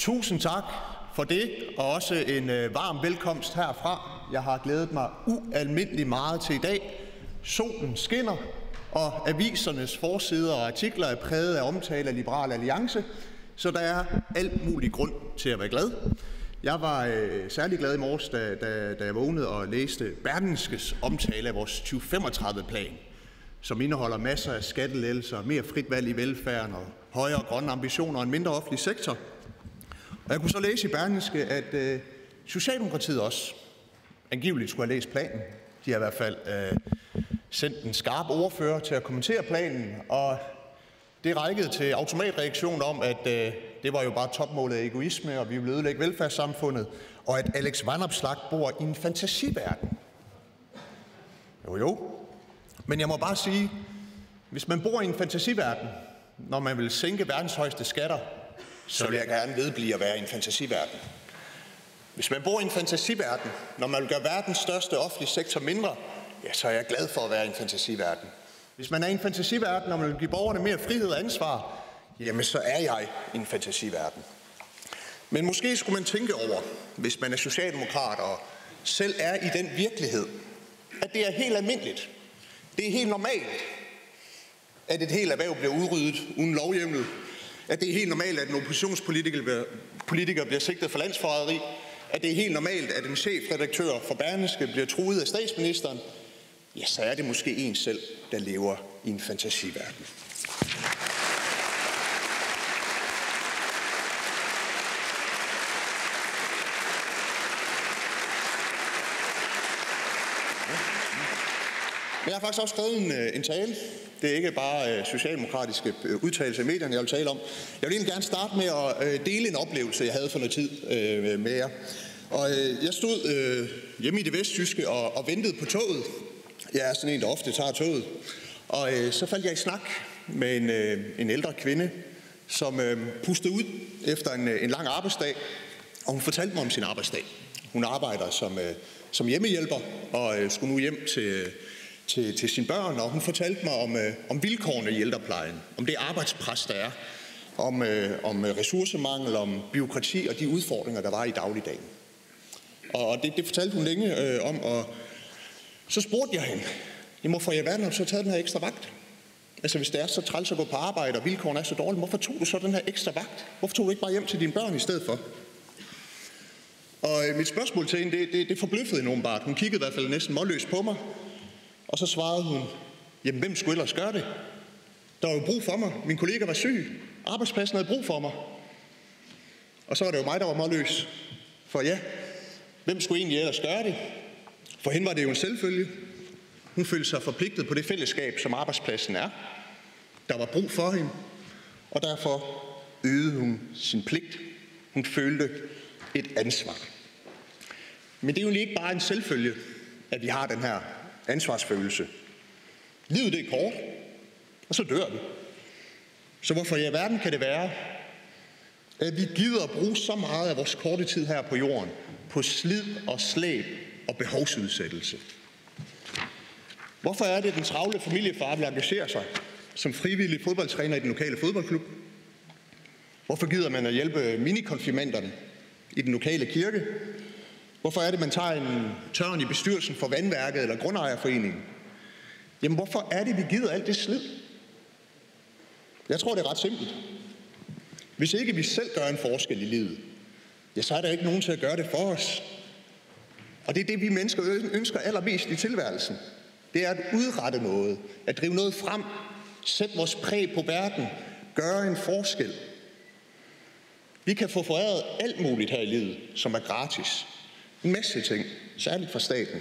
Tusind tak for det, og også en øh, varm velkomst herfra. Jeg har glædet mig ualmindelig meget til i dag. Solen skinner, og avisernes forsider og artikler er præget af omtale af Liberal Alliance, så der er alt mulig grund til at være glad. Jeg var øh, særlig glad i morges, da, da, da jeg vågnede og læste Berdenskes omtale af vores 2035-plan, som indeholder masser af skattelettelser, mere frit valg i velfærden og højere grønne ambitioner og en mindre offentlig sektor. Og jeg kunne så læse i Berlingske, at øh, Socialdemokratiet også angiveligt skulle have læst planen. De har i hvert fald øh, sendt en skarp ordfører til at kommentere planen, og det rækkede til automatreaktion om, at øh, det var jo bare topmålet af egoisme, og vi ville ødelægge velfærdssamfundet, og at Alex Vanopslag bor i en fantasiverden. Jo jo, men jeg må bare sige, hvis man bor i en fantasiverden, når man vil sænke verdens højeste skatter, så vil jeg gerne vedblive at være i en fantasiverden. Hvis man bor i en fantasiverden, når man vil gøre verdens største offentlige sektor mindre, ja, så er jeg glad for at være i en fantasiverden. Hvis man er i en fantasiverden, når man vil give borgerne mere frihed og ansvar, jamen så er jeg i en fantasiverden. Men måske skulle man tænke over, hvis man er socialdemokrat og selv er i den virkelighed, at det er helt almindeligt. Det er helt normalt, at et helt erhverv bliver udryddet uden lovhjemmel, at det er helt normalt, at en oppositionspolitiker bliver, politiker bliver sigtet for landsforræderi, at det er helt normalt, at en chefredaktør for Berneske bliver truet af statsministeren, ja, så er det måske en selv, der lever i en fantasiverden. Men jeg har faktisk også skrevet en, øh, en tale. Det er ikke bare øh, socialdemokratiske øh, udtalelser i medierne, jeg vil tale om. Jeg vil egentlig gerne starte med at øh, dele en oplevelse, jeg havde for noget tid øh, med jer. Og øh, jeg stod øh, hjemme i det vesttyske og, og ventede på toget. Jeg er sådan en, der ofte tager toget. Og øh, så faldt jeg i snak med en, øh, en ældre kvinde, som øh, pustede ud efter en, øh, en lang arbejdsdag. Og hun fortalte mig om sin arbejdsdag. Hun arbejder som, øh, som hjemmehjælper og øh, skulle nu hjem til, til, til sine børn. Og hun fortalte mig om, øh, om vilkårene i ældreplejen. Om det arbejdspres, der er. Om, øh, om øh, ressourcemangel, om byråkrati og de udfordringer, der var i dagligdagen. Og det, det fortalte hun længe øh, om, og så spurgte jeg hende, jamen hvorfor i alverden har du så taget den her ekstra vagt? Altså hvis det er så træls at gå på arbejde, og vilkårene er så dårlige, hvorfor tog du så den her ekstra vagt? Hvorfor tog du ikke bare hjem til dine børn i stedet for? Og øh, mit spørgsmål til hende, det, det, det forbløffede hende åbenbart. Hun kiggede i hvert fald næsten målløst på mig, og så svarede hun, jamen hvem skulle ellers gøre det? Der var jo brug for mig. Min kollega var syg. Arbejdspladsen havde brug for mig. Og så var det jo mig, der var målløs. For ja, hvem skulle egentlig ellers gøre det? For hende var det jo en selvfølge. Hun følte sig forpligtet på det fællesskab, som arbejdspladsen er. Der var brug for hende, og derfor øgede hun sin pligt. Hun følte et ansvar. Men det er jo ikke bare en selvfølge, at vi har den her ansvarsfølelse. Livet det er kort, og så dør vi. Så hvorfor i verden kan det være, at vi gider at bruge så meget af vores korte tid her på jorden på slid og slæb og behovsudsættelse? Hvorfor er det, at den travle familiefar vil engagere sig som frivillig fodboldtræner i den lokale fodboldklub? Hvorfor gider man at hjælpe minikonfirmanderne i den lokale kirke? Hvorfor er det, man tager en tørn i bestyrelsen for vandværket eller grundejerforeningen? Jamen, hvorfor er det, vi gider alt det slid? Jeg tror, det er ret simpelt. Hvis ikke vi selv gør en forskel i livet, ja, så er der ikke nogen til at gøre det for os. Og det er det, vi mennesker ønsker allermest i tilværelsen. Det er at udrette noget, at drive noget frem, sætte vores præg på verden, gøre en forskel. Vi kan få foræret alt muligt her i livet, som er gratis. En masse ting, særligt fra staten.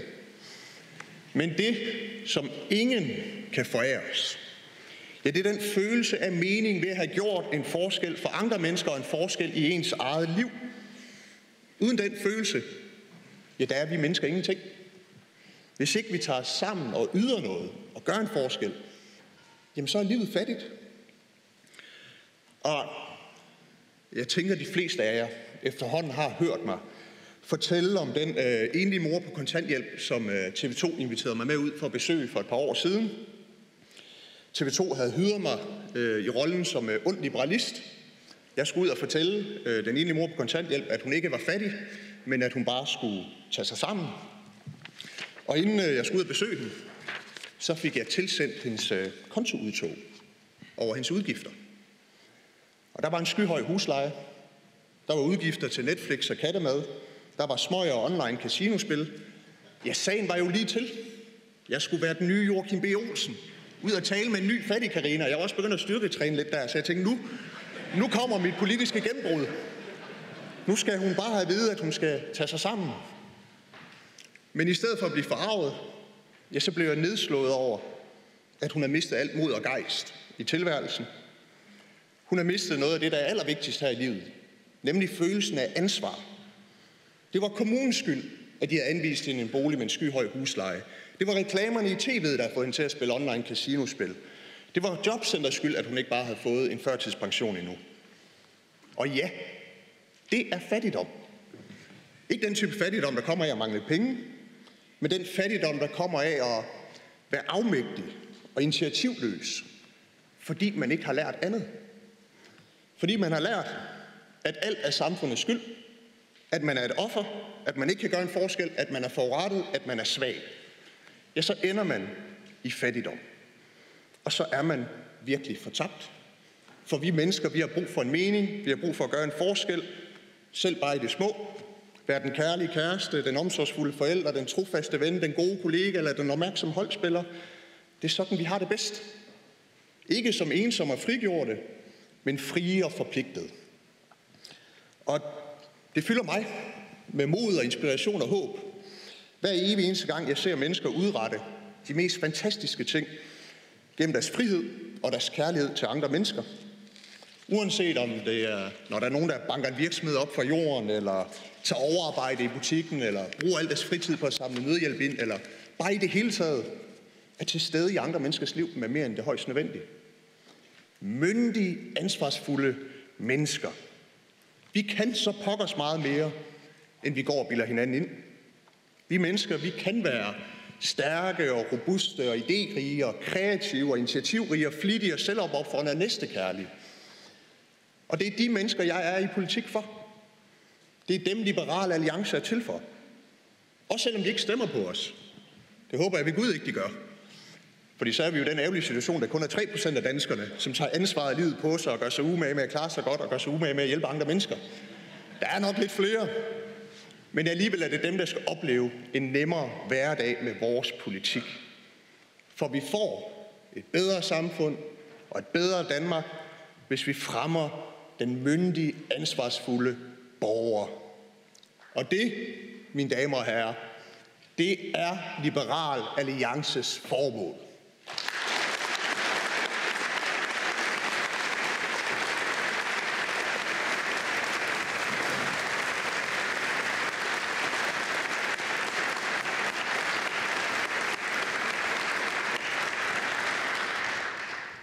Men det, som ingen kan forære os, ja, det er den følelse af mening ved at have gjort en forskel for andre mennesker og en forskel i ens eget liv. Uden den følelse, ja, der er vi mennesker ingenting. Hvis ikke vi tager os sammen og yder noget og gør en forskel, jamen så er livet fattigt. Og jeg tænker, at de fleste af jer efterhånden har hørt mig fortælle om den øh, enlige mor på kontanthjælp, som øh, TV2 inviterede mig med ud for at besøge for et par år siden. TV2 havde hyret mig øh, i rollen som øh, ond liberalist. Jeg skulle ud og fortælle øh, den enlige mor på kontanthjælp, at hun ikke var fattig, men at hun bare skulle tage sig sammen. Og inden øh, jeg skulle ud og besøge hende, så fik jeg tilsendt hendes øh, kontoudtog over hendes udgifter. Og der var en skyhøj husleje. Der var udgifter til Netflix og kattemad. Der var smøger og online casinospil. Ja, sagen var jo lige til. Jeg skulle være den nye Joachim B. Olsen. Ud og tale med en ny fattig Karina. Jeg var også begyndt at styrketræne lidt der, så jeg tænkte, nu, nu kommer mit politiske gennembrud. Nu skal hun bare have at vide, at hun skal tage sig sammen. Men i stedet for at blive forarvet, ja, så blev jeg nedslået over, at hun har mistet alt mod og gejst i tilværelsen. Hun har mistet noget af det, der er allervigtigst her i livet, nemlig følelsen af ansvar. Det var kommunens skyld, at de havde anvist hende en bolig med en skyhøj husleje. Det var reklamerne i tv'et, der havde fået hende til at spille online casinospil. Det var jobcenters skyld, at hun ikke bare havde fået en førtidspension endnu. Og ja, det er fattigdom. Ikke den type fattigdom, der kommer af at mangle penge, men den fattigdom, der kommer af at være afmægtig og initiativløs, fordi man ikke har lært andet. Fordi man har lært, at alt er samfundets skyld, at man er et offer, at man ikke kan gøre en forskel, at man er forurettet, at man er svag. Ja, så ender man i fattigdom. Og så er man virkelig fortabt. For vi mennesker, vi har brug for en mening, vi har brug for at gøre en forskel, selv bare i det små. Være den kærlige kæreste, den omsorgsfulde forælder, den trofaste ven, den gode kollega eller den opmærksomme holdspiller. Det er sådan, vi har det bedst. Ikke som ensomme og frigjorte, men frie og forpligtede. Og det fylder mig med mod og inspiration og håb. Hver evig eneste gang, jeg ser mennesker udrette de mest fantastiske ting gennem deres frihed og deres kærlighed til andre mennesker. Uanset om det er, når der er nogen, der banker en virksomhed op fra jorden, eller tager overarbejde i butikken, eller bruger al deres fritid på at samle nødhjælp ind, eller bare i det hele taget er til stede i andre menneskers liv med mere end det højst nødvendige. Myndige, ansvarsfulde mennesker. Vi kan så pokkers meget mere, end vi går og bilder hinanden ind. Vi mennesker, vi kan være stærke og robuste og idérige og kreative og initiativrige og flittige og selvopoffrende og næstekærlige. Og det er de mennesker, jeg er i politik for. Det er dem, Liberale Alliance er til for. Også selvom de ikke stemmer på os. Det håber jeg ved Gud ikke, de gør. Fordi så er vi jo i den ærgerlige situation, at kun er 3% af danskerne, som tager ansvaret af livet på sig og gør sig umage med at klare sig godt og gør sig umage med at hjælpe andre mennesker. Der er nok lidt flere, men alligevel er det dem, der skal opleve en nemmere hverdag med vores politik. For vi får et bedre samfund og et bedre Danmark, hvis vi fremmer den myndige, ansvarsfulde borger. Og det, mine damer og herrer, det er Liberal Alliances formål.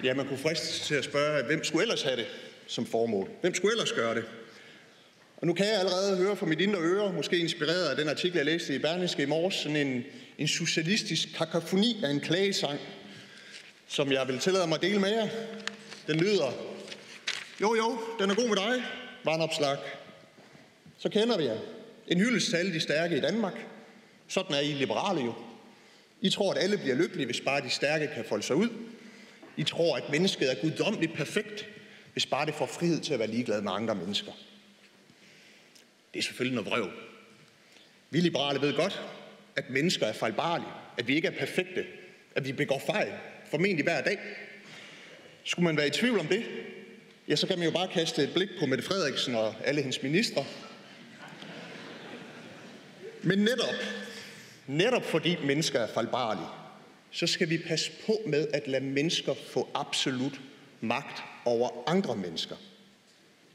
Ja, man kunne fristes til at spørge, hvem skulle ellers have det som formål? Hvem skulle ellers gøre det? Og nu kan jeg allerede høre fra mit indre øre, måske inspireret af den artikel, jeg læste i Berlingske i morges, sådan en, en socialistisk kakafoni af en klagesang, som jeg vil tillade mig at dele med jer. Den lyder, jo jo, den er god med dig, var en opslag. Så kender vi jer. En hyldest til alle de stærke i Danmark. Sådan er I liberale jo. I tror, at alle bliver lykkelige, hvis bare de stærke kan folde sig ud. I tror, at mennesket er guddommeligt perfekt, hvis bare det får frihed til at være ligeglad med andre mennesker. Det er selvfølgelig noget vrøv. Vi liberale ved godt, at mennesker er fejlbarlige, at vi ikke er perfekte, at vi begår fejl, formentlig hver dag. Skulle man være i tvivl om det, ja, så kan man jo bare kaste et blik på Mette Frederiksen og alle hendes ministre. Men netop, netop fordi mennesker er fejlbarlige, så skal vi passe på med at lade mennesker få absolut magt over andre mennesker.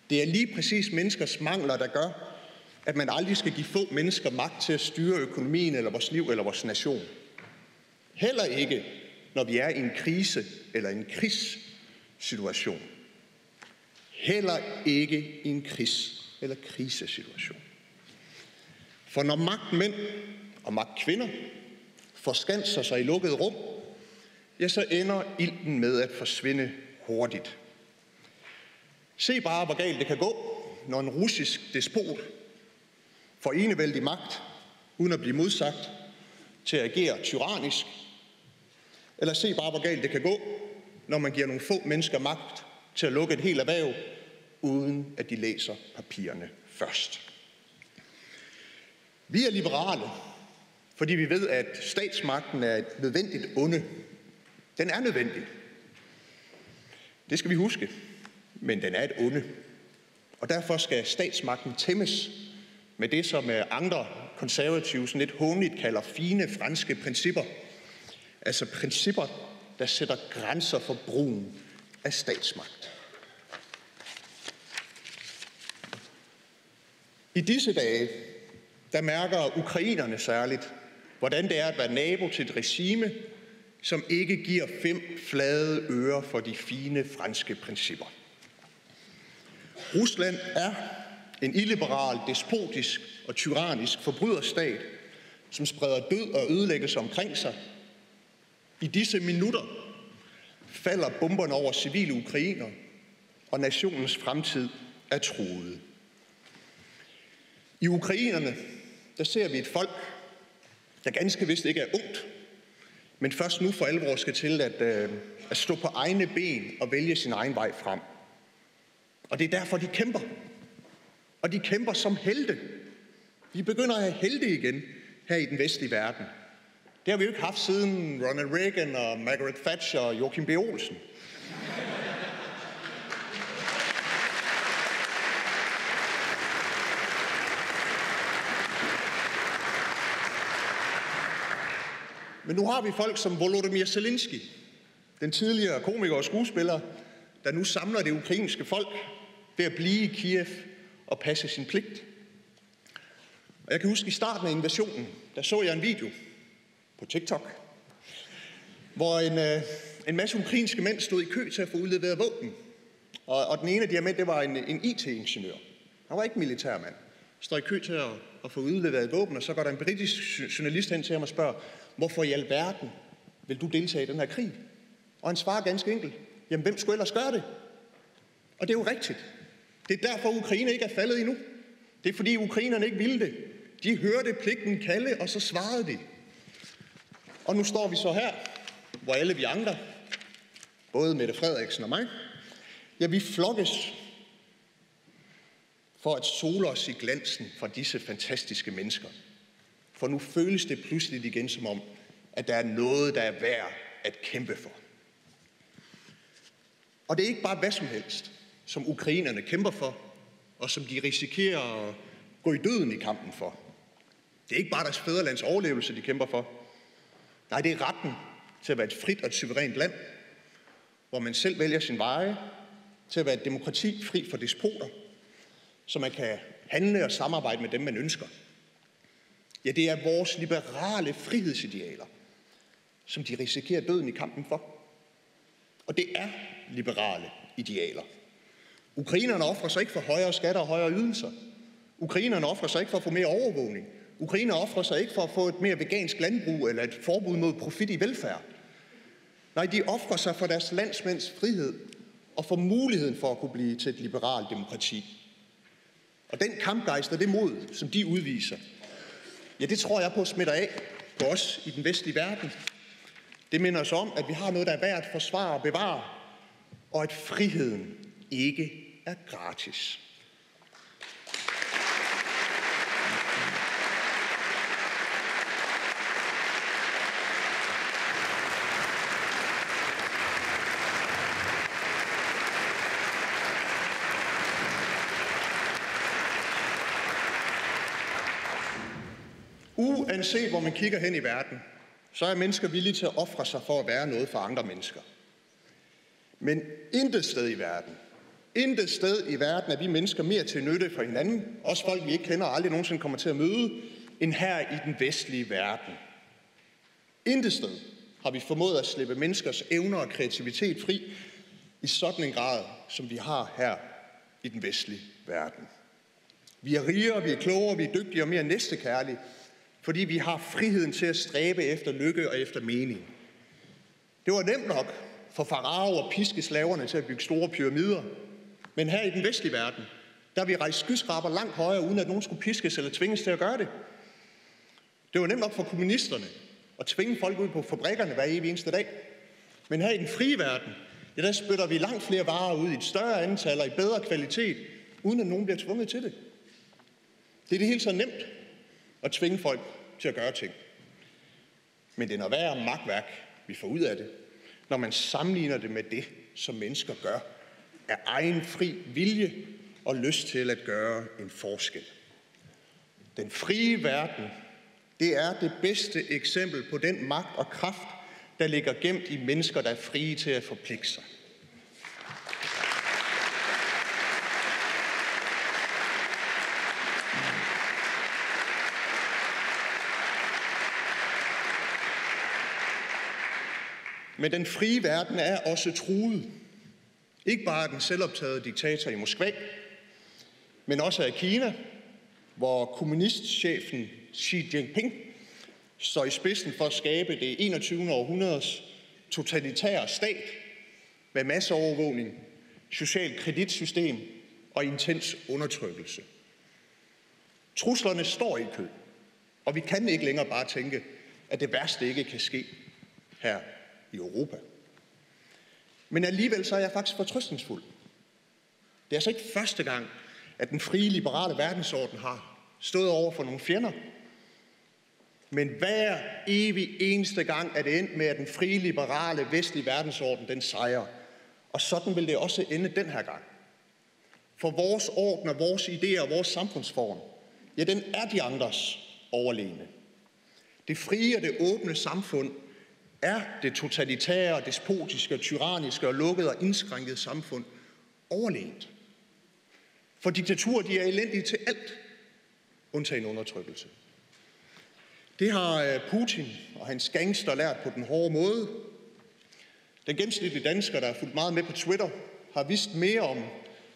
Det er lige præcis menneskers mangler, der gør, at man aldrig skal give få mennesker magt til at styre økonomien eller vores liv eller vores nation. Heller ikke, når vi er i en krise eller en krigssituation. Heller ikke i en krigs- eller krisesituation. For når magtmænd og magtkvinder forskanser sig i lukkede rum, ja, så ender ilten med at forsvinde hurtigt. Se bare, hvor galt det kan gå, når en russisk despot får enevældig magt, uden at blive modsagt, til at agere tyrannisk. Eller se bare, hvor galt det kan gå, når man giver nogle få mennesker magt til at lukke et helt erhverv, uden at de læser papirerne først. Vi er liberale, fordi vi ved, at statsmagten er et nødvendigt onde. Den er nødvendig. Det skal vi huske. Men den er et onde. Og derfor skal statsmagten tæmmes med det, som øh, andre konservative sådan lidt hånligt kalder fine franske principper. Altså principper, der sætter grænser for brugen af statsmagt. I disse dage, der mærker ukrainerne særligt, hvordan det er at være nabo til et regime, som ikke giver fem flade ører for de fine franske principper. Rusland er en illiberal, despotisk og tyrannisk forbryderstat, som spreder død og ødelæggelse omkring sig. I disse minutter falder bomberne over civile ukrainer, og nationens fremtid er truet. I ukrainerne, der ser vi et folk, der ganske vist ikke er ungt, men først nu for alvor skal til at, øh, at stå på egne ben og vælge sin egen vej frem. Og det er derfor, de kæmper. Og de kæmper som helte. Vi begynder at have helte igen her i den vestlige verden. Det har vi jo ikke haft siden Ronald Reagan og Margaret Thatcher og Joachim B. Olsen. Men nu har vi folk som Volodymyr Zelensky, den tidligere komiker og skuespiller, der nu samler det ukrainske folk ved at blive i Kiev og passe sin pligt. Og jeg kan huske i starten af invasionen, der så jeg en video på TikTok, hvor en, øh, en masse ukrainske mænd stod i kø til at få udleveret våben. Og, og den ene af de her mænd, det var en, en IT-ingeniør. Han var ikke militærmand. Står i kø til at, at få udleveret våben, og så går der en britisk journalist hen til ham og spørger, hvorfor i alverden vil du deltage i den her krig? Og han svarer ganske enkelt, jamen hvem skulle ellers gøre det? Og det er jo rigtigt. Det er derfor, Ukraine ikke er faldet endnu. Det er fordi, ukrainerne ikke ville det. De hørte pligten kalde, og så svarede de. Og nu står vi så her, hvor alle vi andre, både Mette Frederiksen og mig, ja, vi flokkes for at sole os i glansen fra disse fantastiske mennesker. For nu føles det pludselig igen som om, at der er noget, der er værd at kæmpe for. Og det er ikke bare hvad som helst, som ukrainerne kæmper for, og som de risikerer at gå i døden i kampen for. Det er ikke bare deres fædrelands overlevelse, de kæmper for. Nej, det er retten til at være et frit og et suverænt land, hvor man selv vælger sin veje, til at være et demokrati fri for despoter, så man kan handle og samarbejde med dem, man ønsker. Ja, det er vores liberale frihedsidealer, som de risikerer døden i kampen for. Og det er liberale idealer. Ukrainerne offrer sig ikke for højere skatter og højere ydelser. Ukrainerne offrer sig ikke for at få mere overvågning. Ukrainerne offrer sig ikke for at få et mere vegansk landbrug eller et forbud mod profit i velfærd. Nej, de offrer sig for deres landsmænds frihed og for muligheden for at kunne blive til et liberalt demokrati. Og den kampgejst og det mod, som de udviser, ja, det tror jeg på smitter af på os i den vestlige verden. Det minder os om, at vi har noget, der er værd at forsvare og bevare, og at friheden ikke er gratis. Uanset hvor man kigger hen i verden, så er mennesker villige til at ofre sig for at være noget for andre mennesker. Men intet sted i verden, intet sted i verden er vi mennesker mere til nytte for hinanden, også folk vi ikke kender og aldrig nogensinde kommer til at møde, end her i den vestlige verden. Intet sted har vi formået at slippe menneskers evner og kreativitet fri i sådan en grad, som vi har her i den vestlige verden. Vi er rigere, vi er klogere, vi er dygtigere og mere næstekærlige, fordi vi har friheden til at stræbe efter lykke og efter mening. Det var nemt nok for farao og piske slaverne til at bygge store pyramider. Men her i den vestlige verden, der vi rejst skyskraber langt højere, uden at nogen skulle piskes eller tvinges til at gøre det. Det var nemt nok for kommunisterne at tvinge folk ud på fabrikkerne hver evig eneste dag. Men her i den frie verden, ja, der spytter vi langt flere varer ud i et større antal og i bedre kvalitet, uden at nogen bliver tvunget til det. Det er det helt så nemt at tvinge folk til at gøre ting. Men det er noget værre magtværk, vi får ud af det, når man sammenligner det med det, som mennesker gør af egen fri vilje og lyst til at gøre en forskel. Den frie verden, det er det bedste eksempel på den magt og kraft, der ligger gemt i mennesker, der er frie til at forpligte sig. Men den frie verden er også truet. Ikke bare af den selvoptagede diktator i Moskva, men også af Kina, hvor kommunistchefen Xi Jinping står i spidsen for at skabe det 21. århundredes totalitære stat med masseovervågning, social kreditsystem og intens undertrykkelse. Truslerne står i kø, og vi kan ikke længere bare tænke, at det værste ikke kan ske her i Europa. Men alligevel så er jeg faktisk fortrøstningsfuld. Det er altså ikke første gang, at den frie liberale verdensorden har stået over for nogle fjender. Men hver evig eneste gang er det endt med, at den frie liberale vestlige verdensorden den sejrer. Og sådan vil det også ende den her gang. For vores orden og vores idéer og vores samfundsform, ja, den er de andres overlegne. Det frie og det åbne samfund er det totalitære, despotiske, tyranniske og lukkede og indskrænkede samfund overlegent. For diktaturer, de er elendige til alt, undtagen undertrykkelse. Det har øh, Putin og hans gangster lært på den hårde måde. Den gennemsnitlige dansker, der har fulgt meget med på Twitter, har vist mere om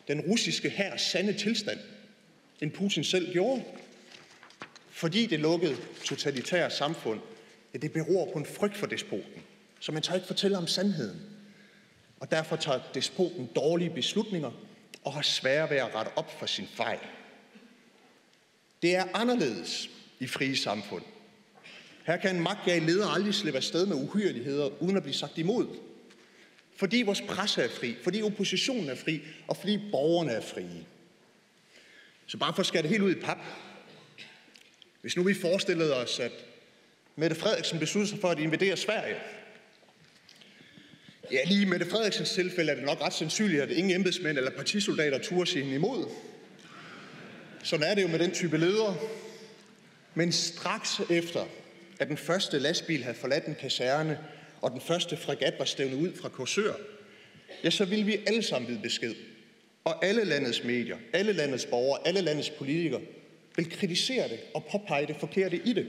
den russiske hærs sande tilstand, end Putin selv gjorde. Fordi det lukkede totalitære samfund ja, det beror på en frygt for despoten. Så man tør ikke fortælle om sandheden. Og derfor tager despoten dårlige beslutninger og har svære ved at rette op for sin fejl. Det er anderledes i frie samfund. Her kan en magtgag leder aldrig slippe afsted med uhyreligheder, uden at blive sagt imod. Fordi vores presse er fri, fordi oppositionen er fri, og fordi borgerne er frie. Så bare for at skære det helt ud i pap. Hvis nu vi forestillede os, at Mette Frederiksen besluttede sig for at invadere Sverige. Ja, lige i Mette Frederiksens tilfælde er det nok ret sandsynligt, at ingen embedsmænd eller partisoldater turde sige hende imod. Sådan er det jo med den type ledere. Men straks efter, at den første lastbil havde forladt en kaserne, og den første fregat var stævnet ud fra Korsør, ja, så ville vi alle sammen vide besked. Og alle landets medier, alle landets borgere, alle landets politikere vil kritisere det og påpege det forkerte i det.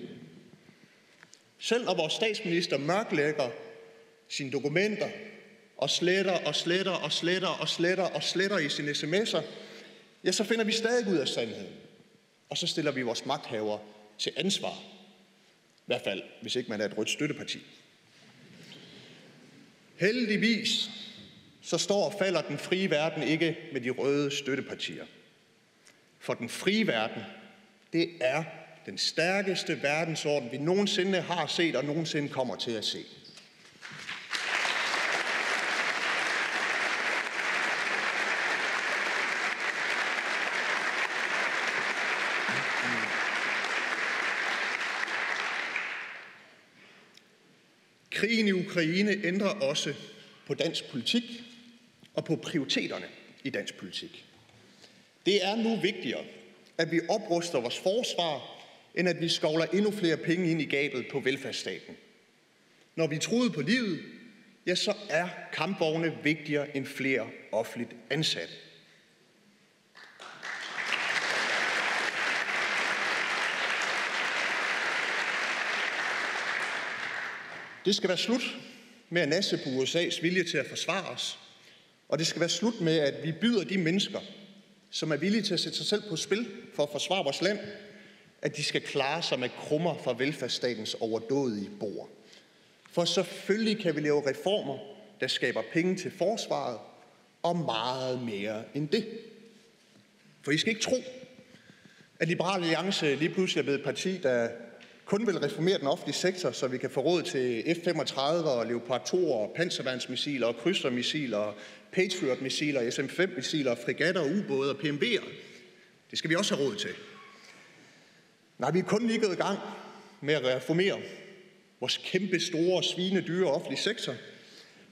Selv når vores statsminister mørklægger sine dokumenter og sletter og sletter og sletter og sletter og sletter i sine sms'er, ja, så finder vi stadig ud af sandheden. Og så stiller vi vores magthaver til ansvar. I hvert fald, hvis ikke man er et rødt støtteparti. Heldigvis så står og falder den frie verden ikke med de røde støttepartier. For den frie verden, det er den stærkeste verdensorden, vi nogensinde har set og nogensinde kommer til at se. Krigen i Ukraine ændrer også på dansk politik og på prioriteterne i dansk politik. Det er nu vigtigere, at vi opruster vores forsvar end at vi skovler endnu flere penge ind i gabet på velfærdsstaten. Når vi troede på livet, ja, så er kampvogne vigtigere end flere offentligt ansatte. Det skal være slut med at nasse på USA's vilje til at forsvare os. Og det skal være slut med, at vi byder de mennesker, som er villige til at sætte sig selv på spil for at forsvare vores land, at de skal klare sig med krummer fra velfærdsstatens overdådige bord. For selvfølgelig kan vi lave reformer, der skaber penge til forsvaret og meget mere end det. For I skal ikke tro, at Liberale Alliance lige pludselig er blevet et parti, der kun vil reformere den offentlige sektor, så vi kan få råd til F-35 og Leopard 2 og panserværnsmissiler og krydsermissiler og Patriot-missiler, SM-5-missiler, fregatter, ubåde og PMV'er. Det skal vi også have råd til. Nej, vi er kun lige gået i gang med at reformere vores kæmpe store, svine, dyre offentlige sektor,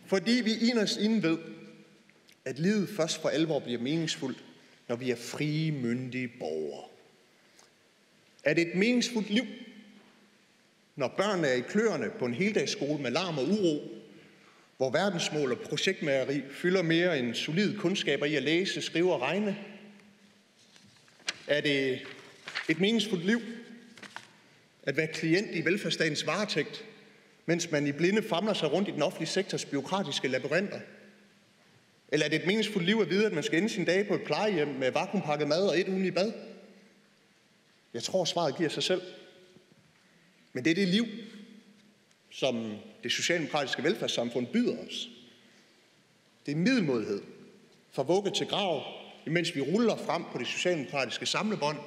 fordi vi inderst inden ved, at livet først for alvor bliver meningsfuldt, når vi er frie, myndige borgere. Er det et meningsfuldt liv, når børnene er i kløerne på en heldagsskole med larm og uro, hvor verdensmål og projektmageri fylder mere end solide kundskaber i at læse, skrive og regne? Er det et meningsfuldt liv at være klient i velfærdsstatens varetægt, mens man i blinde famler sig rundt i den offentlige sektors byråkratiske labyrinter? Eller er det et meningsfuldt liv at vide, at man skal ende sin dage på et plejehjem med vakuumpakket mad og et ugen i bad? Jeg tror, svaret giver sig selv. Men det er det liv, som det socialdemokratiske velfærdssamfund byder os. Det er middelmodighed fra vugge til grav, imens vi ruller frem på det socialdemokratiske samlebånd,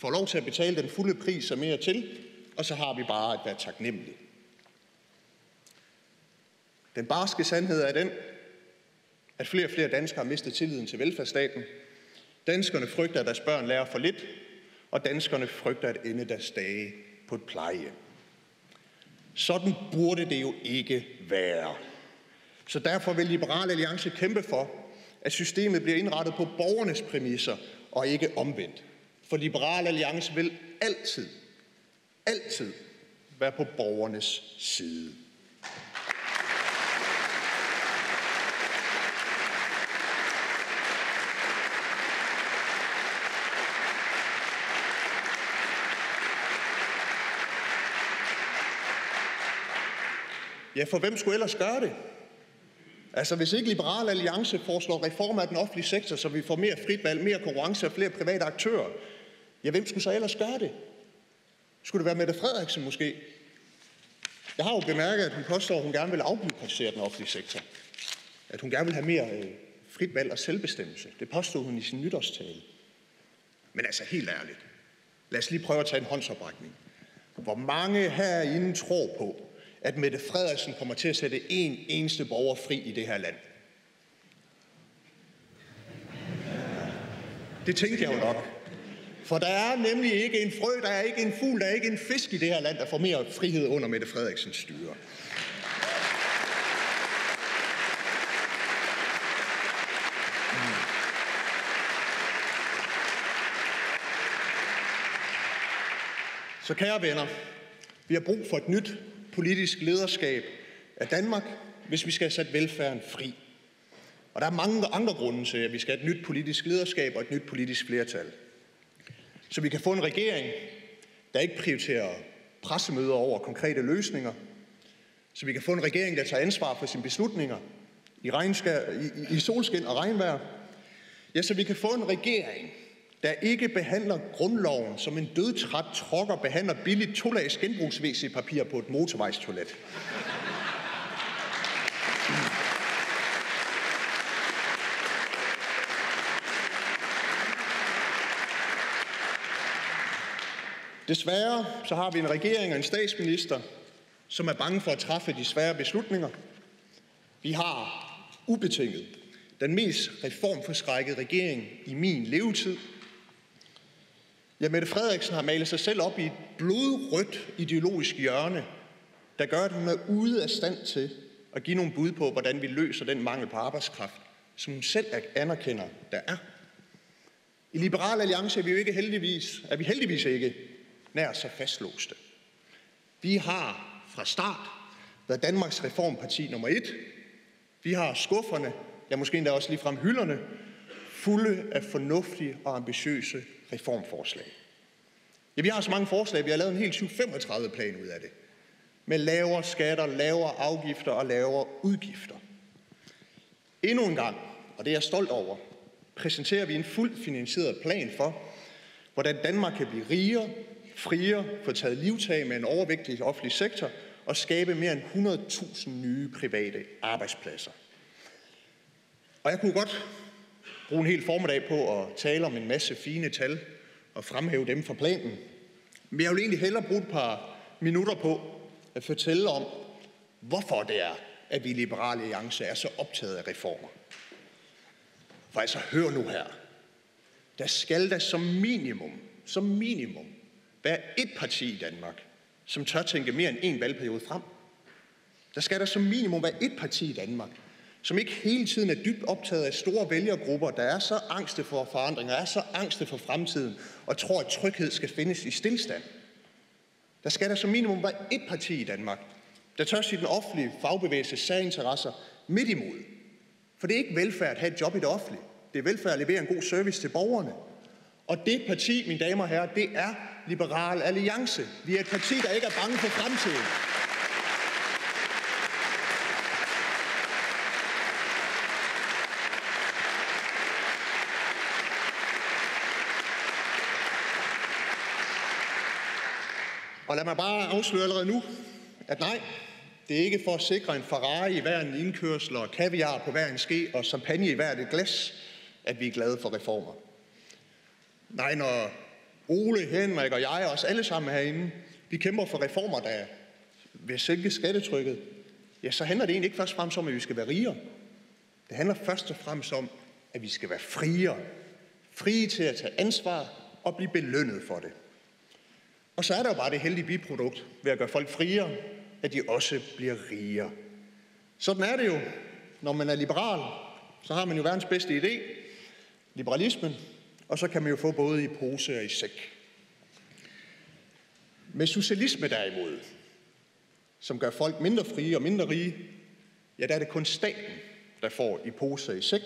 får lov til at betale den fulde pris og mere til, og så har vi bare at være taknemmelige. Den barske sandhed er den, at flere og flere danskere har mistet tilliden til velfærdsstaten. Danskerne frygter, at deres børn lærer for lidt, og danskerne frygter at ende deres dage på et plejehjem. Sådan burde det jo ikke være. Så derfor vil Liberal Alliance kæmpe for, at systemet bliver indrettet på borgernes præmisser og ikke omvendt. For Liberal Alliance vil altid, altid være på borgernes side. Ja, for hvem skulle ellers gøre det? Altså, hvis ikke Liberal Alliance foreslår reformer af den offentlige sektor, så vi får mere frit valg, mere konkurrence og flere private aktører, ja, hvem skulle så ellers gøre det? Skulle det være Mette Frederiksen måske? Jeg har jo bemærket, at hun påstår, at hun gerne vil afbyråkratisere den offentlige sektor. At hun gerne vil have mere øh, frit valg og selvbestemmelse. Det påstod hun i sin nytårstale. Men altså helt ærligt. Lad os lige prøve at tage en håndsoprækning. Hvor mange herinde tror på, at Mette Frederiksen kommer til at sætte en eneste borger fri i det her land. Det tænkte jeg jo nok. For der er nemlig ikke en frø, der er ikke en fugl, der er ikke en fisk i det her land, der får mere frihed under Mette Frederiksens styre. Mm. Så kære venner, vi har brug for et nyt politisk lederskab af Danmark, hvis vi skal have sat velfærden fri. Og der er mange andre grunde til, at vi skal have et nyt politisk lederskab og et nyt politisk flertal. Så vi kan få en regering, der ikke prioriterer pressemøder over konkrete løsninger. Så vi kan få en regering, der tager ansvar for sine beslutninger i, regnskab, i, i solskin og regnvejr. Ja, så vi kan få en regering, der ikke behandler grundloven som en dødtræt trokker behandler billigt tolags genbrugs papir på et motorvejstoilet. Desværre så har vi en regering og en statsminister, som er bange for at træffe de svære beslutninger. Vi har ubetinget den mest reformforskrækkede regering i min levetid – Ja, Mette Frederiksen har malet sig selv op i et blodrødt ideologisk hjørne, der gør, at hun er ude af stand til at give nogle bud på, hvordan vi løser den mangel på arbejdskraft, som hun selv anerkender, der er. I Liberal Alliance er vi jo ikke heldigvis, er vi heldigvis ikke nær så fastlåste. Vi har fra start været Danmarks reformparti nummer et. Vi har skufferne, ja måske endda også ligefrem hylderne, fulde af fornuftige og ambitiøse reformforslag. Ja, vi har så mange forslag, vi har lavet en helt 35 plan ud af det. Med lavere skatter, lavere afgifter og lavere udgifter. Endnu en gang, og det er jeg stolt over, præsenterer vi en fuldt finansieret plan for, hvordan Danmark kan blive rigere, friere, få taget livtag med en overvægtig offentlig sektor og skabe mere end 100.000 nye private arbejdspladser. Og jeg kunne godt bruge en hel formiddag på at tale om en masse fine tal og fremhæve dem fra planen. Men jeg vil egentlig hellere bruge et par minutter på at fortælle om, hvorfor det er, at vi i Liberale Alliance er så optaget af reformer. For altså, hør nu her. Der skal der som minimum, som minimum, være et parti i Danmark, som tør tænke mere end en valgperiode frem. Der skal der som minimum være et parti i Danmark, som ikke hele tiden er dybt optaget af store vælgergrupper, der er så angste for forandringer, er så angste for fremtiden, og tror, at tryghed skal findes i stillstand. Der skal der som minimum være et parti i Danmark, der tør sige den offentlige fagbevægelse særinteresser midt imod. For det er ikke velfærd at have et job i det offentlige. Det er velfærd at levere en god service til borgerne. Og det parti, mine damer og herrer, det er Liberal Alliance. Vi er et parti, der ikke er bange for fremtiden. Og lad mig bare afsløre allerede nu, at nej, det er ikke for at sikre en Ferrari i hver en indkørsel og kaviar på hver en ske og champagne i hvert et glas, at vi er glade for reformer. Nej, når Ole, Henrik og jeg, os alle sammen herinde, vi kæmper for reformer, der vil sænke skattetrykket, ja, så handler det egentlig ikke først og fremmest om, at vi skal være rigere. Det handler først og fremmest om, at vi skal være friere. Frie til at tage ansvar og blive belønnet for det. Og så er der jo bare det heldige biprodukt ved at gøre folk friere, at de også bliver rigere. Sådan er det jo. Når man er liberal, så har man jo verdens bedste idé, liberalismen, og så kan man jo få både i pose og i sæk. Med socialisme derimod, som gør folk mindre frie og mindre rige, ja, der er det kun staten, der får i pose og i sæk,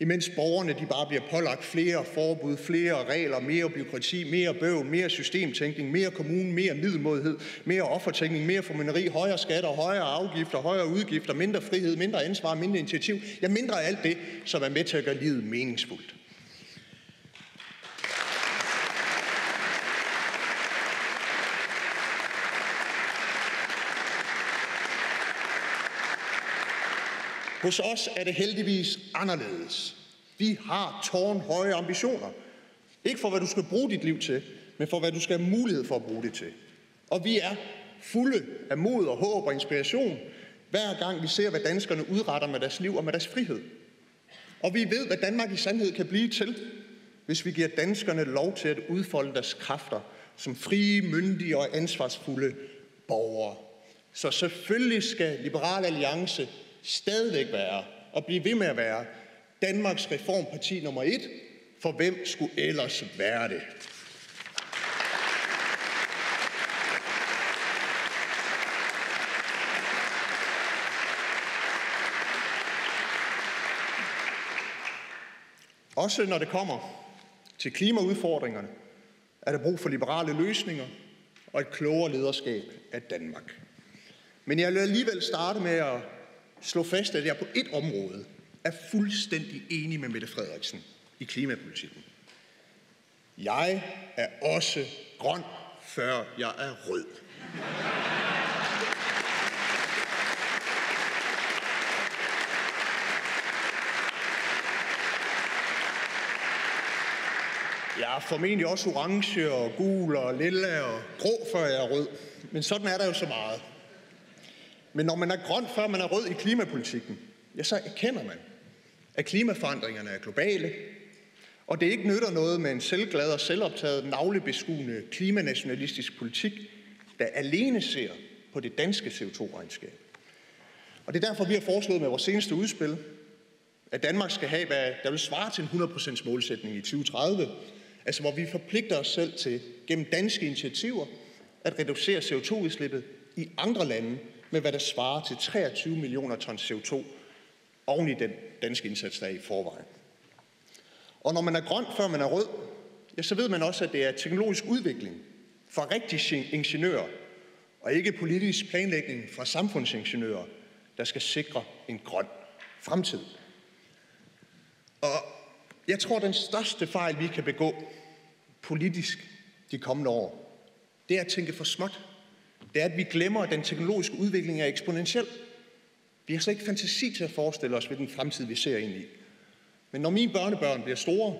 imens borgerne de bare bliver pålagt flere forbud, flere regler, mere byråkrati, mere bøv, mere systemtænkning, mere kommune, mere middelmodighed, mere offertænkning, mere formynderi, højere skatter, højere afgifter, højere udgifter, mindre frihed, mindre ansvar, mindre initiativ. Ja, mindre af alt det, som er med til at gøre livet meningsfuldt. Hos os er det heldigvis anderledes. Vi har tårnhøje ambitioner. Ikke for, hvad du skal bruge dit liv til, men for, hvad du skal have mulighed for at bruge det til. Og vi er fulde af mod og håb og inspiration, hver gang vi ser, hvad danskerne udretter med deres liv og med deres frihed. Og vi ved, hvad Danmark i sandhed kan blive til, hvis vi giver danskerne lov til at udfolde deres kræfter som frie, myndige og ansvarsfulde borgere. Så selvfølgelig skal Liberal Alliance stadigvæk være og blive ved med at være Danmarks reformparti nummer et, for hvem skulle ellers være det? Også når det kommer til klimaudfordringerne, er der brug for liberale løsninger og et klogere lederskab af Danmark. Men jeg vil alligevel starte med at slå fast, at jeg på et område er fuldstændig enig med Mette Frederiksen i klimapolitikken. Jeg er også grøn, før jeg er rød. Jeg er formentlig også orange og gul og lilla og grå, før jeg er rød. Men sådan er der jo så meget. Men når man er grøn, før man er rød i klimapolitikken, ja, så erkender man, at klimaforandringerne er globale, og det ikke nytter noget med en selvglad og selvoptaget, navlebeskuende klimanationalistisk politik, der alene ser på det danske CO2-regnskab. Og det er derfor, vi har foreslået med vores seneste udspil, at Danmark skal have, hvad der vil svare til en 100% målsætning i 2030, altså hvor vi forpligter os selv til gennem danske initiativer at reducere CO2-udslippet i andre lande med hvad der svarer til 23 millioner tons CO2 oven i den danske indsats, der er i forvejen. Og når man er grøn, før man er rød, ja, så ved man også, at det er teknologisk udvikling fra rigtige ingeniører, og ikke politisk planlægning fra samfundsingeniører, der skal sikre en grøn fremtid. Og jeg tror, den største fejl, vi kan begå politisk de kommende år, det er at tænke for småt. Det er, at vi glemmer, at den teknologiske udvikling er eksponentiel. Vi har slet ikke fantasi til at forestille os, hvilken fremtid vi ser ind i. Men når mine børnebørn bliver store,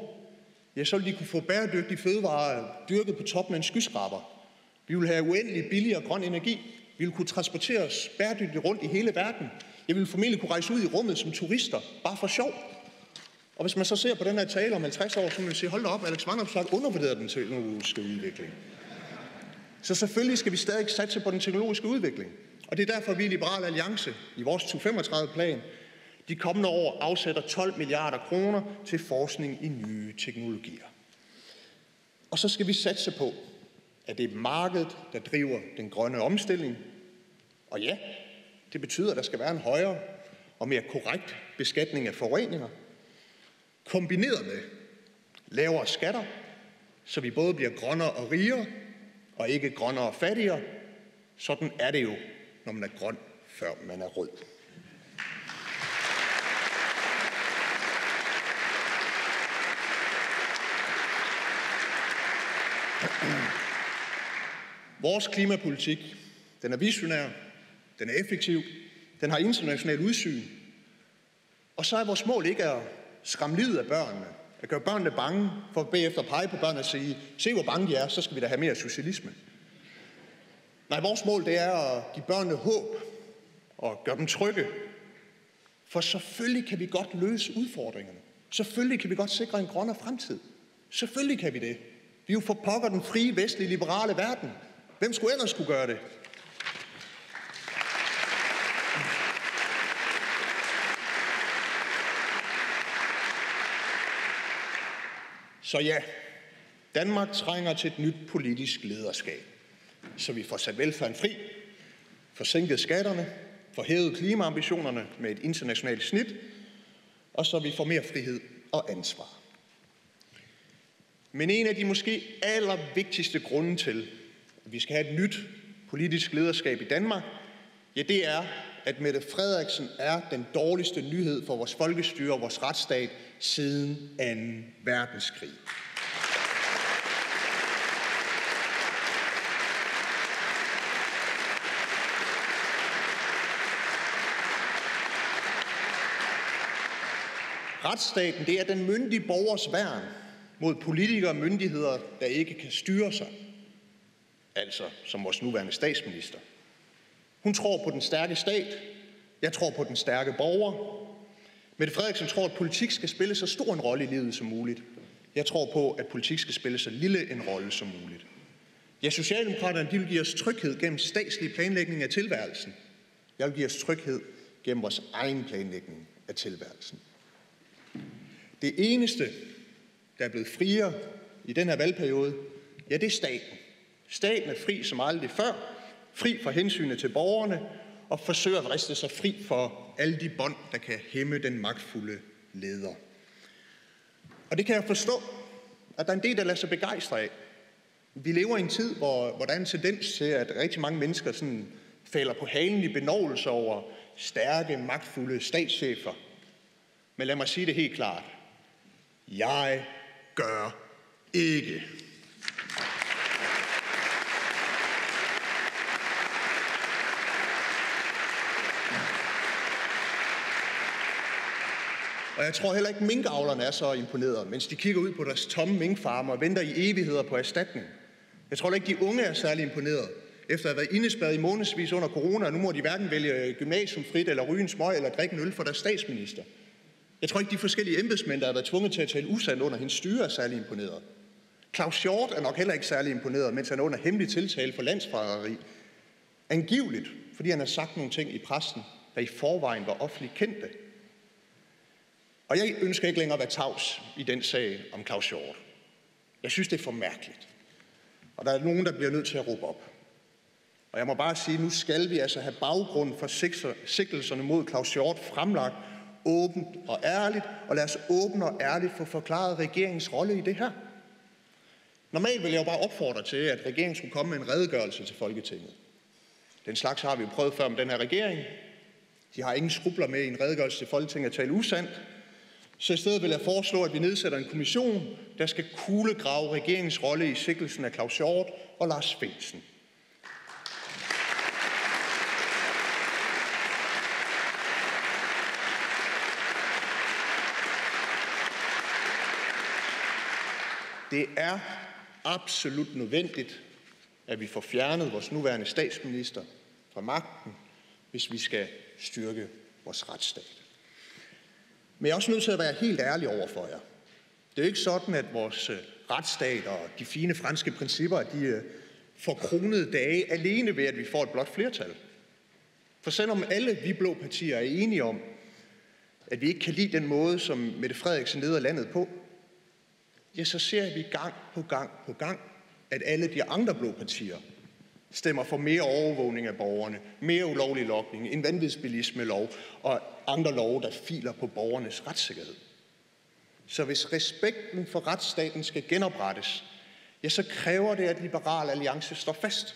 ja, så vil de kunne få bæredygtige fødevarer dyrket på toppen af en skyskraber. Vi vil have uendelig billig og grøn energi. Vi vil kunne transportere os bæredygtigt rundt i hele verden. Jeg vil formentlig kunne rejse ud i rummet som turister, bare for sjov. Og hvis man så ser på den her tale om 50 år, så vil man sige, hold da op, Alex Vanopslagh undervurderede den teknologiske udvikling. Så selvfølgelig skal vi stadig satse på den teknologiske udvikling. Og det er derfor, vi i Liberal Alliance i vores 2035-plan de kommende år afsætter 12 milliarder kroner til forskning i nye teknologier. Og så skal vi satse på, at det er markedet, der driver den grønne omstilling. Og ja, det betyder, at der skal være en højere og mere korrekt beskatning af forureninger, kombineret med lavere skatter, så vi både bliver grønnere og rigere, og ikke grønnere og fattigere. Sådan er det jo, når man er grøn, før man er rød. Vores klimapolitik, den er visionær, den er effektiv, den har international udsyn. Og så er vores mål ikke at skræmme livet af børnene, at gøre børnene bange, for bagefter at pege på børnene og sige, se hvor bange de er, så skal vi da have mere socialisme. Nej, vores mål det er at give børnene håb og gøre dem trygge. For selvfølgelig kan vi godt løse udfordringerne. Selvfølgelig kan vi godt sikre en grønnere fremtid. Selvfølgelig kan vi det. Vi er jo for pokker den frie, vestlige, liberale verden. Hvem skulle ellers skulle gøre det? Så ja, Danmark trænger til et nyt politisk lederskab, så vi får sat velfærden fri, får sænket skatterne, får hævet klimaambitionerne med et internationalt snit, og så vi får mere frihed og ansvar. Men en af de måske allervigtigste grunde til, at vi skal have et nyt politisk lederskab i Danmark, ja, det er, at Mette Frederiksen er den dårligste nyhed for vores folkestyre og vores retsstat siden 2. verdenskrig. Retsstaten det er den myndige borgers værn mod politikere og myndigheder, der ikke kan styre sig. Altså som vores nuværende statsminister. Hun tror på den stærke stat. Jeg tror på den stærke borger. Mette Frederiksen tror, at politik skal spille så stor en rolle i livet som muligt. Jeg tror på, at politik skal spille så lille en rolle som muligt. Ja, Socialdemokraterne de vil give os tryghed gennem statslig planlægning af tilværelsen. Jeg vil give os tryghed gennem vores egen planlægning af tilværelsen. Det eneste, der er blevet friere i den her valgperiode, ja, det er staten. Staten er fri som aldrig før, fri for hensynet til borgerne, og forsøger at riste sig fri for alle de bånd, der kan hæmme den magtfulde leder. Og det kan jeg forstå, at der er en del, der lader sig begejstre af. Vi lever i en tid, hvor, hvor der er en tendens til, at rigtig mange mennesker sådan falder på halen i benovelse over stærke, magtfulde statschefer. Men lad mig sige det helt klart. Jeg gør ikke. Og jeg tror heller ikke, minkavlerne er så imponeret, mens de kigger ud på deres tomme minkfarmer og venter i evigheder på erstatning. Jeg tror ikke, de unge er særlig imponeret, efter at have været indespærret i månedsvis under corona, og nu må de hverken vælge gymnasium frit, eller ryge en smøg, eller drikke en øl for deres statsminister. Jeg tror ikke, de forskellige embedsmænd, der har været tvunget til at tale usandt under hendes styre, er særlig imponeret. Claus Hjort er nok heller ikke særlig imponeret, mens han er under hemmelig tiltale for landsforræderi. Angiveligt, fordi han har sagt nogle ting i pressen, der i forvejen var offentligt kendte. Og jeg ønsker ikke længere at være tavs i den sag om Claus Hjort. Jeg synes, det er for mærkeligt. Og der er nogen, der bliver nødt til at råbe op. Og jeg må bare sige, nu skal vi altså have baggrund for sigtelserne mod Claus Hjort fremlagt åbent og ærligt, og lad os åbent og ærligt få forklaret regeringens rolle i det her. Normalt vil jeg jo bare opfordre til, at regeringen skulle komme med en redegørelse til Folketinget. Den slags har vi jo prøvet før med den her regering. De har ingen skrubler med i en redegørelse til Folketinget at tale usandt. Så i stedet vil jeg foreslå, at vi nedsætter en kommission, der skal kuglegrave regeringens rolle i sikkelsen af Claus Hjort og Lars Finsen. Det er absolut nødvendigt, at vi får fjernet vores nuværende statsminister fra magten, hvis vi skal styrke vores retsstat. Men jeg er også nødt til at være helt ærlig over for jer. Det er jo ikke sådan, at vores øh, retsstat og de fine franske principper, de øh, får kronede dage alene ved, at vi får et blot flertal. For selvom alle vi blå partier er enige om, at vi ikke kan lide den måde, som Mette Frederiksen leder landet på, ja, så ser vi gang på gang på gang, at alle de andre blå partier stemmer for mere overvågning af borgerne, mere ulovlig lokning, en vanvidsbilisme lov og andre love, der filer på borgernes retssikkerhed. Så hvis respekten for retsstaten skal genoprettes, ja, så kræver det, at Liberal Alliance står fast.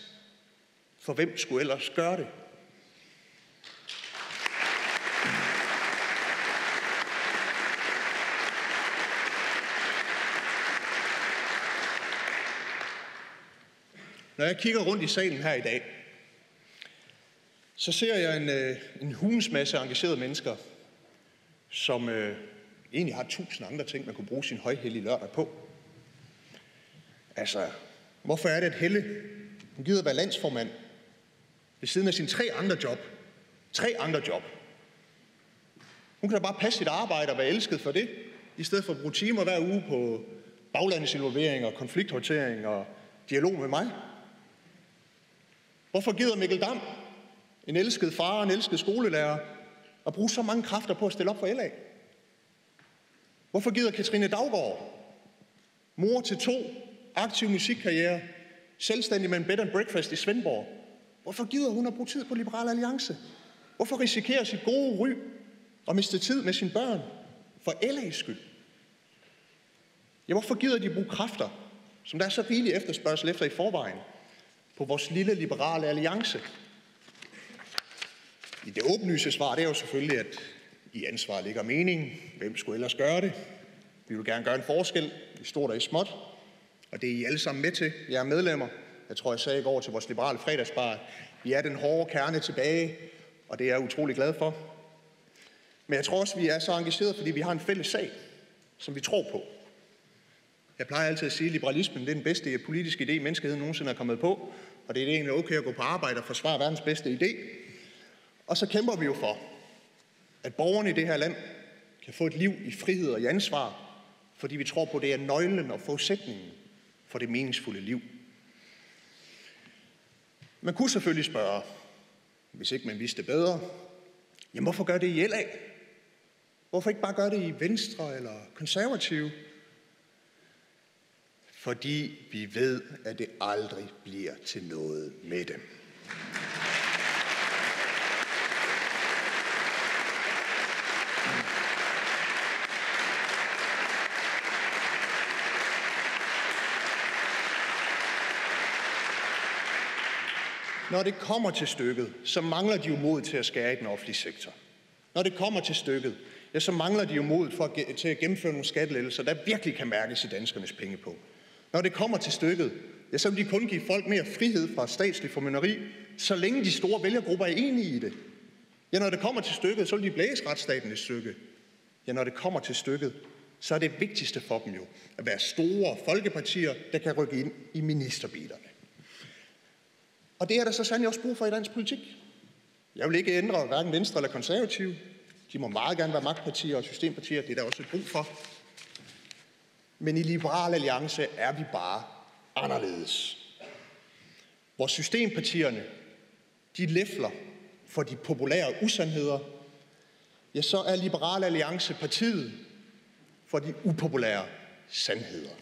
For hvem skulle ellers gøre det? Når jeg kigger rundt i salen her i dag, så ser jeg en, øh, en hulens masse engagerede mennesker, som øh, egentlig har tusind andre ting, man kunne bruge sin højhellige lørdag på. Altså, hvorfor er det, at Helle, hun gider være landsformand ved siden af sine tre andre job? Tre andre job. Hun kan da bare passe sit arbejde og være elsket for det, i stedet for at bruge timer hver uge på baglandsinvolvering og konflikthåndtering og dialog med mig. Hvorfor gider Mikkel Dam, en elsket far og en elsket skolelærer, at bruge så mange kræfter på at stille op for LA? Hvorfor gider Katrine Daggaard, mor til to, aktiv musikkarriere, selvstændig med en bed and breakfast i Svendborg, hvorfor gider hun at bruge tid på Liberal Alliance? Hvorfor risikere sit gode ry og miste tid med sine børn for LA's skyld? Ja, hvorfor gider de bruge kræfter, som der er så rigelig efterspørgsel efter i forvejen, på vores lille liberale alliance? I det åbenlyse svar, det er jo selvfølgelig, at i ansvar ligger meningen. Hvem skulle ellers gøre det? Vi vil gerne gøre en forskel, i stort og i småt. Og det er I alle sammen med til. Jeg er medlemmer. Jeg tror, jeg sagde i går til vores liberale fredagsbar, vi er den hårde kerne tilbage, og det er jeg utrolig glad for. Men jeg tror også, vi er så engagerede, fordi vi har en fælles sag, som vi tror på. Jeg plejer altid at sige, at liberalismen det er den bedste politiske idé, menneskeheden nogensinde er kommet på, og det er egentlig okay at gå på arbejde og forsvare verdens bedste idé. Og så kæmper vi jo for, at borgerne i det her land kan få et liv i frihed og i ansvar, fordi vi tror på, at det er nøglen og forudsætningen for det meningsfulde liv. Man kunne selvfølgelig spørge, hvis ikke man vidste bedre, jamen hvorfor gør det i LA? Hvorfor ikke bare gøre det i Venstre eller Konservative? Fordi vi ved, at det aldrig bliver til noget med dem. Når det kommer til stykket, så mangler de jo mod til at skære i den offentlige sektor. Når det kommer til stykket, ja, så mangler de jo mod for at, til at gennemføre nogle skattelettelser, der virkelig kan mærkes i danskernes penge på. Når det kommer til stykket, ja, så vil de kun give folk mere frihed fra statslig formynderi, så længe de store vælgergrupper er enige i det. Ja, når det kommer til stykket, så vil de blæse retsstaten i stykke. Ja, når det kommer til stykket, så er det vigtigste for dem jo at være store folkepartier, der kan rykke ind i ministerbilerne. Og det er der så sandelig også brug for i dansk politik. Jeg vil ikke ændre hverken Venstre eller Konservative. De må meget gerne være magtpartier og systempartier. Det er der også et brug for. Men i Liberal Alliance er vi bare anderledes. Hvor systempartierne, de læfler for de populære usandheder, ja, så er Liberal Alliance partiet for de upopulære sandheder.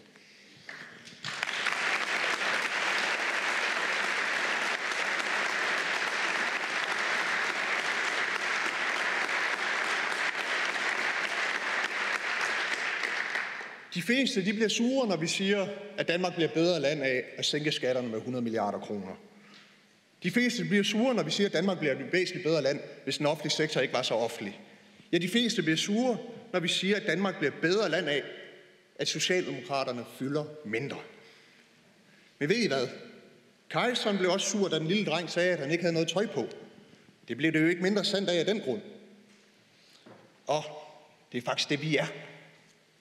De fleste de bliver sure, når vi siger, at Danmark bliver bedre land af at sænke skatterne med 100 milliarder kroner. De fleste bliver sure, når vi siger, at Danmark bliver et væsentligt bedre land, hvis den offentlige sektor ikke var så offentlig. Ja, de fleste bliver sure, når vi siger, at Danmark bliver et bedre land af, at Socialdemokraterne fylder mindre. Men ved I hvad? Kajson blev også sur, da den lille dreng sagde, at han ikke havde noget tøj på. Det blev det jo ikke mindre sandt af af den grund. Og det er faktisk det, vi er.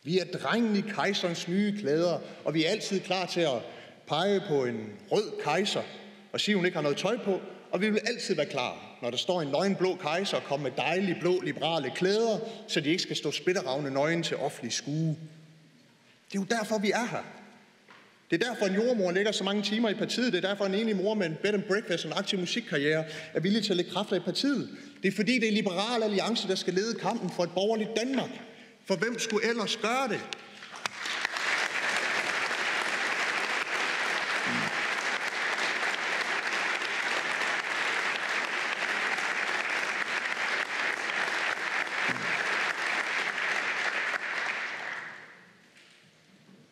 Vi er drengen i kejserens nye klæder, og vi er altid klar til at pege på en rød kejser og sige, at hun ikke har noget tøj på, og vi vil altid være klar, når der står en nøgenblå kejser og kommer med dejlige blå liberale klæder, så de ikke skal stå spitteravne nøgen til offentlig skue. Det er jo derfor, vi er her. Det er derfor, en jordmor lægger så mange timer i partiet. Det er derfor, en enig mor med en bed and breakfast og en aktiv musikkarriere er villig til at lægge kræfter i partiet. Det er fordi, det er Liberal Alliance, der skal lede kampen for et borgerligt Danmark. For hvem skulle ellers gøre det?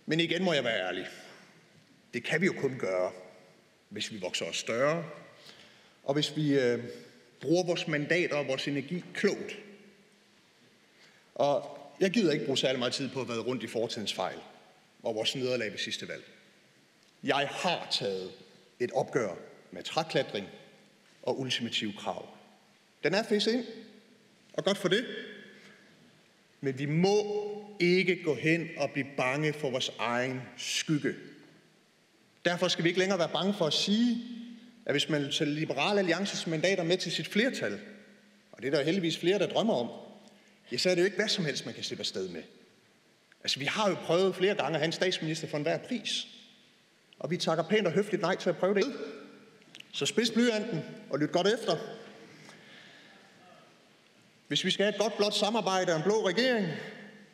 Men igen må jeg være ærlig. Det kan vi jo kun gøre, hvis vi vokser os større, og hvis vi øh, bruger vores mandater og vores energi klogt. Og jeg gider ikke bruge særlig meget tid på at være rundt i fortidens fejl og vores nederlag ved sidste valg. Jeg har taget et opgør med træklatring og ultimative krav. Den er fæs ind, og godt for det. Men vi må ikke gå hen og blive bange for vores egen skygge. Derfor skal vi ikke længere være bange for at sige, at hvis man tager Liberale Alliances mandater med til sit flertal, og det er der heldigvis flere, der drømmer om, ja, så er det jo ikke hvad som helst, man kan slippe afsted med. Altså, vi har jo prøvet flere gange at have en statsminister for enhver pris. Og vi takker pænt og høfligt nej til at prøve det. Så spids blyanten og lyt godt efter. Hvis vi skal have et godt blot samarbejde og en blå regering,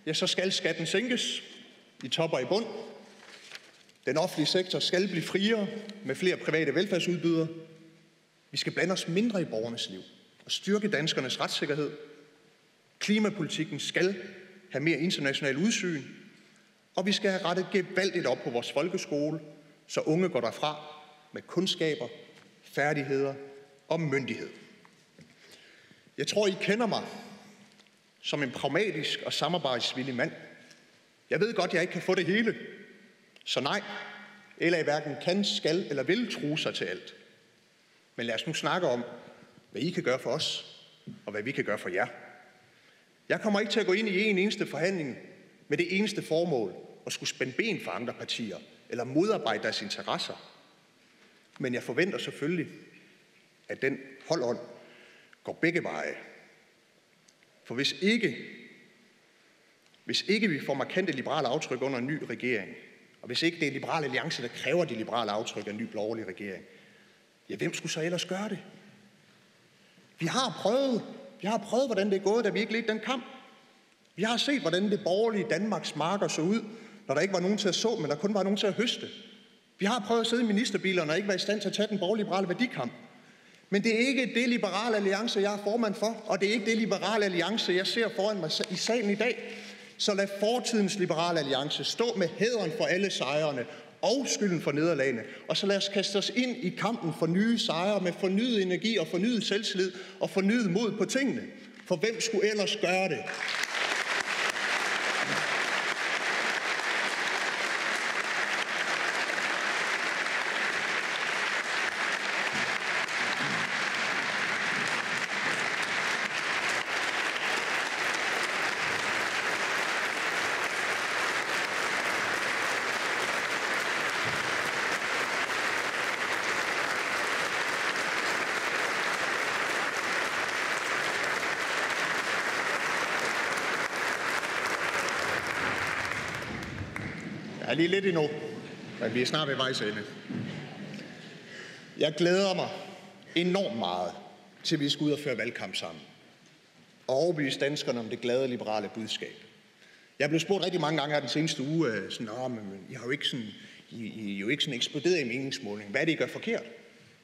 ja, så skal skatten sænkes i top og i bund. Den offentlige sektor skal blive friere med flere private velfærdsudbydere. Vi skal blande os mindre i borgernes liv og styrke danskernes retssikkerhed. Klimapolitikken skal have mere international udsyn, og vi skal have rettet gevaldigt op på vores folkeskole, så unge går derfra med kundskaber, færdigheder og myndighed. Jeg tror, I kender mig som en pragmatisk og samarbejdsvillig mand. Jeg ved godt, jeg ikke kan få det hele, så nej, eller i hverken kan, skal eller vil true sig til alt. Men lad os nu snakke om, hvad I kan gøre for os, og hvad vi kan gøre for jer. Jeg kommer ikke til at gå ind i en eneste forhandling med det eneste formål at skulle spænde ben for andre partier eller modarbejde deres interesser. Men jeg forventer selvfølgelig, at den holdånd går begge veje. For hvis ikke, hvis ikke vi får markante liberale aftryk under en ny regering, og hvis ikke det er Liberale Alliance, der kræver de liberale aftryk af en ny borgerlig regering, ja, hvem skulle så ellers gøre det? Vi har prøvet, vi har prøvet, hvordan det er gået, da vi ikke ledte den kamp. Vi har set, hvordan det borgerlige Danmarks marker så ud, når der ikke var nogen til at så, men der kun var nogen til at høste. Vi har prøvet at sidde i ministerbilerne og ikke være i stand til at tage den borgerliberale liberale værdikamp. Men det er ikke det liberale alliance, jeg er formand for, og det er ikke det liberale alliance, jeg ser foran mig i salen i dag. Så lad fortidens liberale alliance stå med hæderen for alle sejrene og skylden for nederlagene. Og så lad os kaste os ind i kampen for nye sejre med fornyet energi og fornyet selvtillid og fornyet mod på tingene. For hvem skulle ellers gøre det? Er lige lidt endnu, men vi er snart ved vejs ende. Jeg glæder mig enormt meget til, vi skal ud og føre valgkamp sammen. Og overbevise danskerne om det glade liberale budskab. Jeg blev spurgt rigtig mange gange her den seneste uge, øh, sådan, Nå, men I har jo ikke sådan, I, I er jo ikke sådan eksploderet i meningsmåling. Hvad er det, I gør forkert?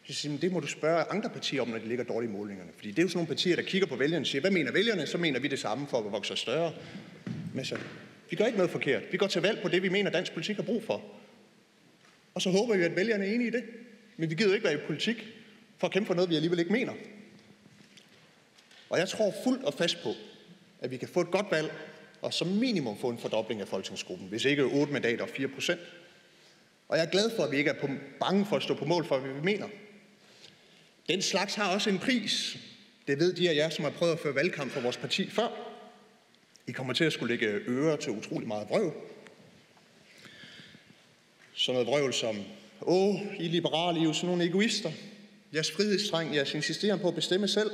Så siger, det må du spørge andre partier om, når de ligger dårligt i målingerne. Fordi det er jo sådan nogle partier, der kigger på vælgerne og siger, hvad mener vælgerne? Så mener vi det samme for at vokse større. Men så, vi gør ikke noget forkert. Vi går til valg på det, vi mener, dansk politik har brug for. Og så håber vi, at vælgerne er enige i det. Men vi gider ikke være i politik for at kæmpe for noget, vi alligevel ikke mener. Og jeg tror fuldt og fast på, at vi kan få et godt valg, og som minimum få en fordobling af folketingsgruppen, hvis ikke 8 mandater og 4 procent. Og jeg er glad for, at vi ikke er bange for at stå på mål for, hvad vi mener. Den slags har også en pris. Det ved de af jer, som har prøvet at føre valgkamp for vores parti før. I kommer til at skulle lægge ører til utrolig meget vrøv. Sådan noget vrøvl som, åh, I liberale, I er jo sådan nogle egoister. Jeres frihedstræng, jeres insisteren på at bestemme selv,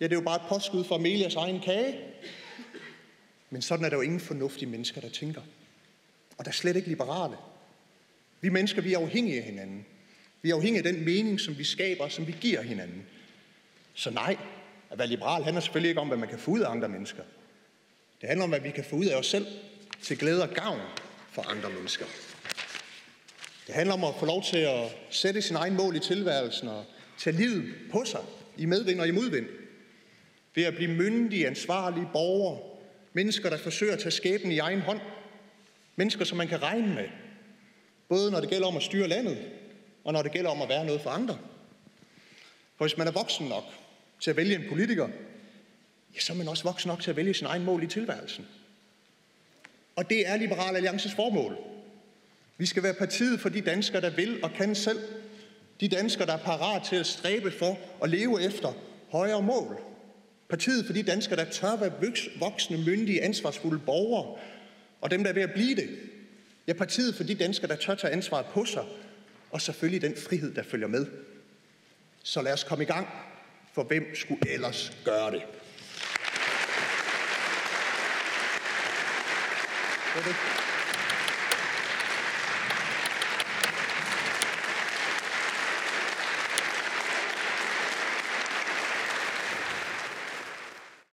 ja, det er jo bare et påskud for Amelias egen kage. Men sådan er der jo ingen fornuftige mennesker, der tænker. Og der er slet ikke liberale. Vi mennesker, vi er afhængige af hinanden. Vi er afhængige af den mening, som vi skaber, som vi giver hinanden. Så nej, at være liberal handler selvfølgelig ikke om, hvad man kan få ud af andre mennesker. Det handler om, hvad vi kan få ud af os selv til glæde og gavn for andre mennesker. Det handler om at få lov til at sætte sin egen mål i tilværelsen og tage livet på sig i medvind og i modvind. Ved at blive myndige, ansvarlige borgere. Mennesker, der forsøger at tage skæbnen i egen hånd. Mennesker, som man kan regne med. Både når det gælder om at styre landet, og når det gælder om at være noget for andre. For hvis man er voksen nok til at vælge en politiker, ja, så er man også voksen nok til at vælge sin egen mål i tilværelsen. Og det er Liberal Alliances formål. Vi skal være partiet for de danskere, der vil og kan selv. De danskere, der er parat til at stræbe for og leve efter højere mål. Partiet for de danskere, der tør være voksne, myndige, ansvarsfulde borgere. Og dem, der er ved at blive det. Ja, partiet for de danskere, der tør tage ansvaret på sig. Og selvfølgelig den frihed, der følger med. Så lad os komme i gang. For hvem skulle ellers gøre det. Thank you.